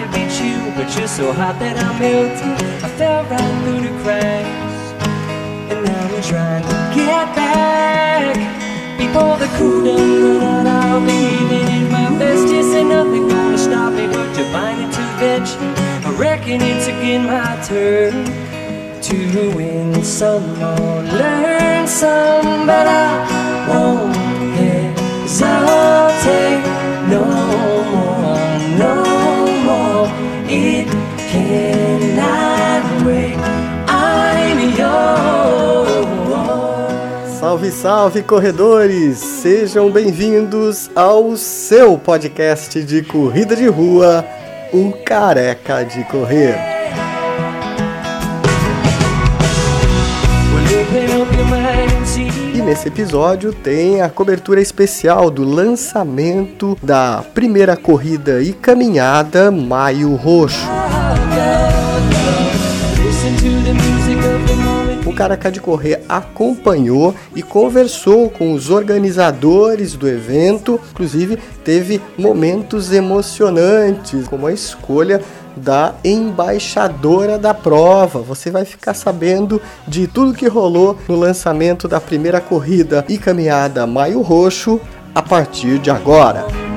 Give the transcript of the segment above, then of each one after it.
to beat you, but you're so hot that I melted. I fell right through the cracks, and now I'm trying to get back. Before the cool out, I'll be leaving in my best. Just ain't nothing gonna stop me but to veg. I reckon it's again my turn to win some or learn some, but I won't hesitate no Salve, salve, corredores! Sejam bem-vindos ao seu podcast de corrida de rua, o Careca de Correr. E nesse episódio tem a cobertura especial do lançamento da primeira corrida e caminhada Maio Roxo. Caraca de Correr acompanhou e conversou com os organizadores do evento, inclusive teve momentos emocionantes, como a escolha da embaixadora da prova. Você vai ficar sabendo de tudo que rolou no lançamento da primeira corrida e caminhada Maio Roxo a partir de agora.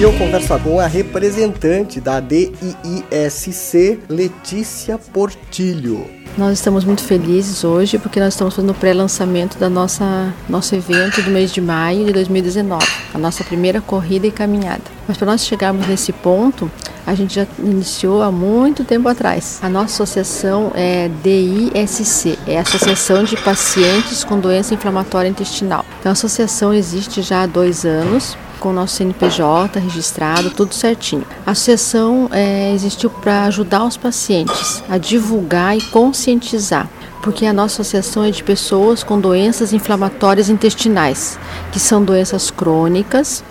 Eu converso com a representante da DIISC, Letícia Portilho. Nós estamos muito felizes hoje porque nós estamos fazendo o pré-lançamento da nossa nosso evento do mês de maio de 2019, a nossa primeira corrida e caminhada. Mas para nós chegarmos nesse ponto, a gente já iniciou há muito tempo atrás. A nossa associação é DISC, é a Associação de Pacientes com Doença Inflamatória Intestinal. Então a associação existe já há dois anos com o nosso CNPJ registrado, tudo certinho. A associação é, existiu para ajudar os pacientes a divulgar e conscientizar, porque a nossa associação é de pessoas com doenças inflamatórias intestinais, que são doenças crônicas,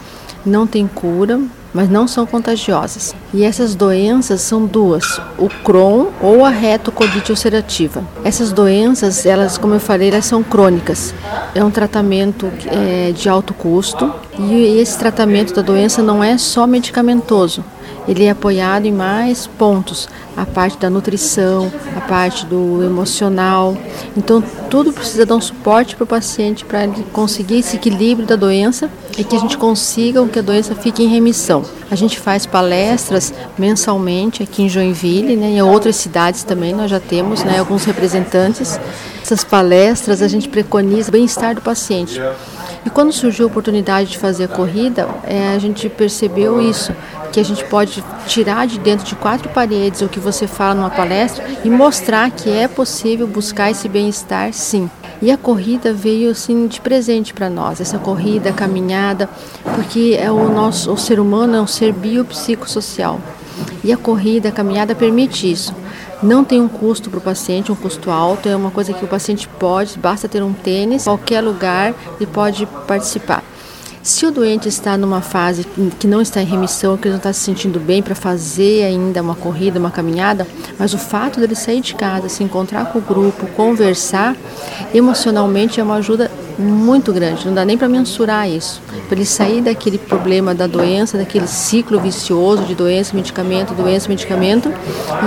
não tem cura, mas não são contagiosas. E essas doenças são duas, o Crohn ou a retocolite ulcerativa. Essas doenças, elas, como eu falei, elas são crônicas. É um tratamento é, de alto custo e esse tratamento da doença não é só medicamentoso. Ele é apoiado em mais pontos, a parte da nutrição, a parte do emocional. Então, tudo precisa dar um suporte para o paciente para ele conseguir esse equilíbrio da doença e que a gente consiga que a doença fique em remissão. A gente faz palestras mensalmente aqui em Joinville, né, em outras cidades também nós já temos, né, alguns representantes. Essas palestras a gente preconiza o bem-estar do paciente. E quando surgiu a oportunidade de fazer a corrida, é, a gente percebeu isso, que a gente pode tirar de dentro de quatro paredes o que você fala numa palestra e mostrar que é possível buscar esse bem-estar, sim. E a corrida veio assim de presente para nós, essa corrida, caminhada, porque é o nosso, o ser humano é um ser biopsicossocial. E a corrida, a caminhada permite isso. Não tem um custo para o paciente, um custo alto, é uma coisa que o paciente pode, basta ter um tênis, qualquer lugar e pode participar. Se o doente está numa fase que não está em remissão, que não está se sentindo bem para fazer ainda uma corrida, uma caminhada, mas o fato dele sair de casa, se encontrar com o grupo, conversar, emocionalmente é uma ajuda muito grande, não dá nem para mensurar isso. Para ele sair daquele problema da doença, daquele ciclo vicioso de doença, medicamento, doença, medicamento,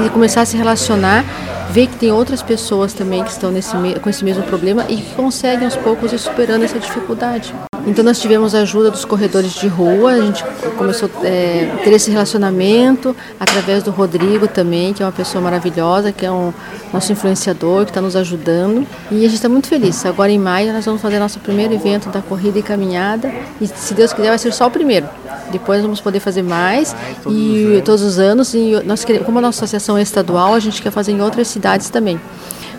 e começar a se relacionar, ver que tem outras pessoas também que estão nesse, com esse mesmo problema e que conseguem aos poucos ir superando essa dificuldade. Então nós tivemos a ajuda dos corredores de rua, a gente começou a é, ter esse relacionamento através do Rodrigo também, que é uma pessoa maravilhosa, que é um nosso influenciador, que está nos ajudando. E a gente está muito feliz. Agora em maio nós vamos fazer nosso primeiro evento da corrida e caminhada e se Deus quiser vai ser só o primeiro. Depois vamos poder fazer mais e todos os anos. E nós queremos, como a nossa associação é estadual, a gente quer fazer em outras cidades também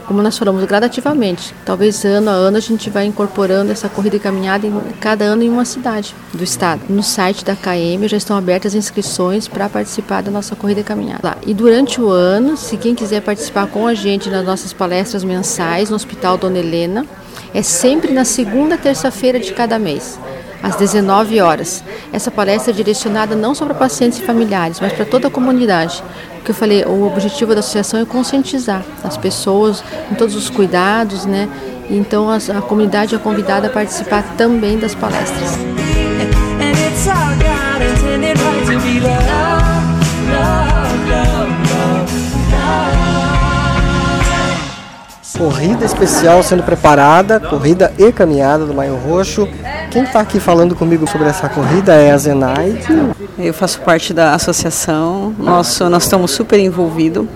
como nós falamos, gradativamente. Talvez ano a ano a gente vai incorporando essa corrida e caminhada em cada ano em uma cidade do estado. No site da KM já estão abertas inscrições para participar da nossa corrida e caminhada. E durante o ano, se quem quiser participar com a gente nas nossas palestras mensais no Hospital Dona Helena, é sempre na segunda terça-feira de cada mês às 19 horas. Essa palestra é direcionada não só para pacientes e familiares, mas para toda a comunidade. Porque eu falei, o objetivo da associação é conscientizar as pessoas em todos os cuidados, né? Então a, a comunidade é convidada a participar também das palestras. Corrida especial sendo preparada, corrida e caminhada do Maio Roxo. Quem está aqui falando comigo sobre essa corrida é a Zenaide. Eu faço parte da associação, nós, nós estamos super envolvidos,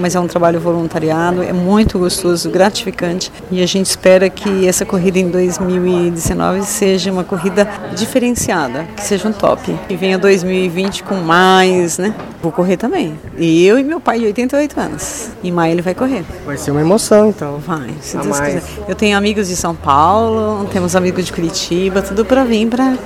mas é um trabalho voluntariado, é muito gostoso, gratificante e a gente espera que essa corrida em 2019 seja uma corrida diferenciada, que seja um top. E venha 2020 com mais, né? Vou correr também. E eu e meu pai de 88 anos. Em maio ele vai correr. Vai ser uma emoção então. Vai, se Deus quiser. Eu tenho amigos de São Paulo, temos amigos de Curitiba, tudo para vir para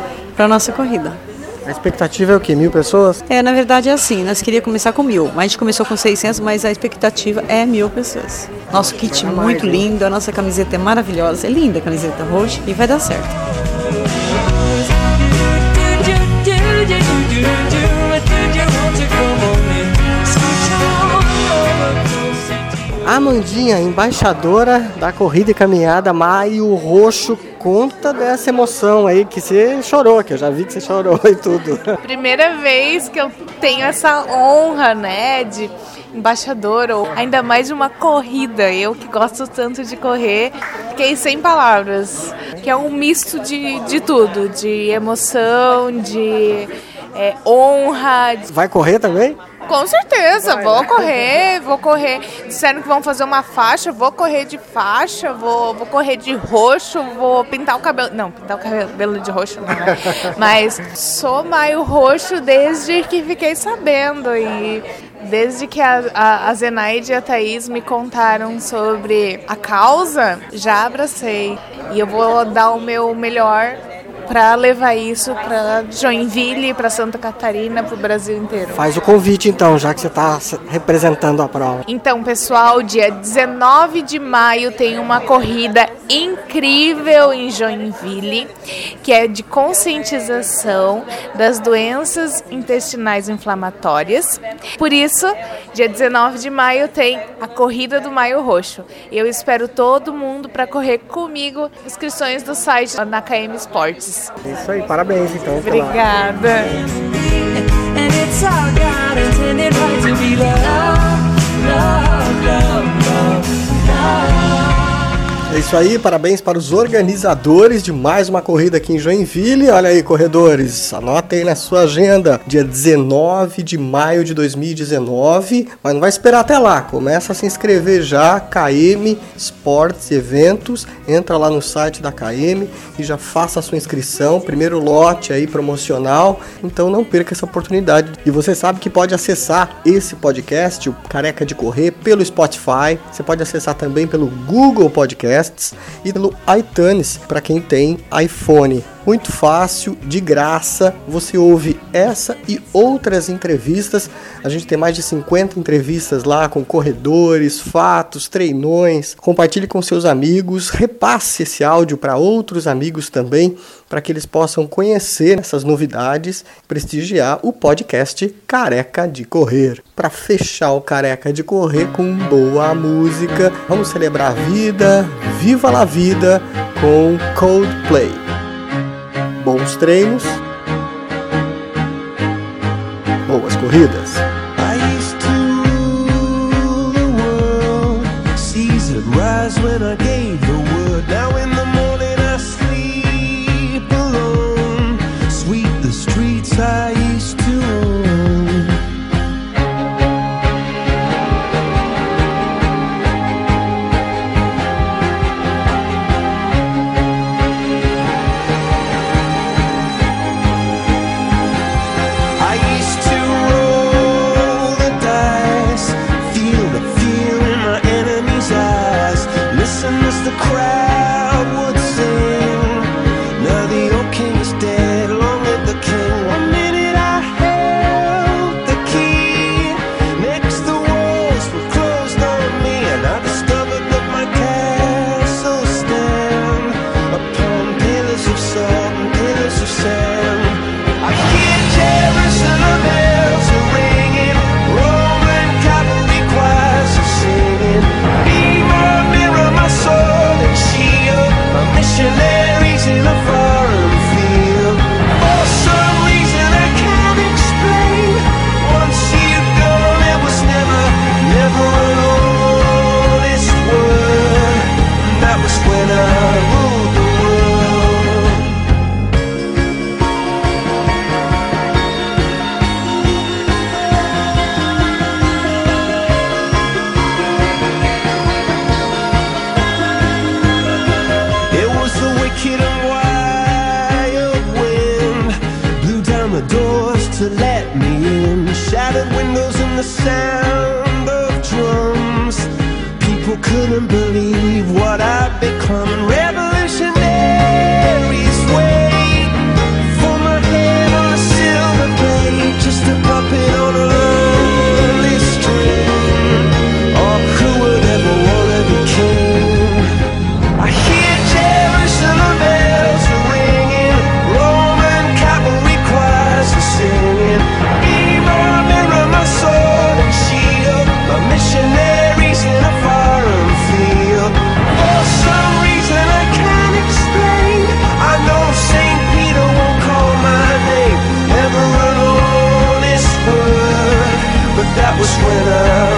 a nossa corrida. A expectativa é o quê? Mil pessoas? É, na verdade é assim, nós queríamos começar com mil, mas a gente começou com 600, mas a expectativa é mil pessoas. Nosso kit é muito lindo, a nossa camiseta é maravilhosa, é linda a camiseta roxa e vai dar certo. Amandinha, embaixadora da corrida e caminhada Maio Roxo, conta dessa emoção aí que você chorou, que eu já vi que você chorou e tudo. Primeira vez que eu tenho essa honra, né, de embaixadora, ou ainda mais de uma corrida. Eu que gosto tanto de correr, fiquei sem palavras. Que é um misto de, de tudo, de emoção, de é, honra. Vai correr também? Com certeza, Vai, vou né? correr, vou correr. Disseram que vão fazer uma faixa, vou correr de faixa, vou, vou correr de roxo, vou pintar o cabelo. Não, pintar o cabelo de roxo não, né? Mas sou maio roxo desde que fiquei sabendo. E desde que a, a, a Zenaide e a Thaís me contaram sobre a causa, já abracei. E eu vou dar o meu melhor para levar isso para Joinville, para Santa Catarina, para o Brasil inteiro. Faz o convite então, já que você está representando a prova. Então, pessoal, dia 19 de maio tem uma corrida incrível em Joinville, que é de conscientização das doenças intestinais inflamatórias. Por isso, dia 19 de maio tem a corrida do Maio Roxo. Eu espero todo mundo para correr comigo. Inscrições do site na KM Esportes. Isso aí, parabéns então. Obrigada. É isso aí, parabéns para os organizadores de mais uma corrida aqui em Joinville. Olha aí, corredores, anotem na sua agenda, dia 19 de maio de 2019. Mas não vai esperar até lá, começa a se inscrever já, KM Esportes Eventos. Entra lá no site da KM e já faça a sua inscrição. Primeiro lote aí promocional, então não perca essa oportunidade. E você sabe que pode acessar esse podcast, o Careca de Correr, pelo Spotify. Você pode acessar também pelo Google Podcast Podcasts e pelo iTunes para quem tem iPhone. Muito fácil, de graça. Você ouve essa e outras entrevistas. A gente tem mais de 50 entrevistas lá com corredores, fatos, treinões. Compartilhe com seus amigos, repasse esse áudio para outros amigos também, para que eles possam conhecer essas novidades, prestigiar o podcast Careca de Correr. Para fechar o Careca de Correr com boa música, vamos celebrar a vida, viva la vida com Coldplay bons treinos, boas corridas. I sound of drums. People couldn't believe what I'd become that was when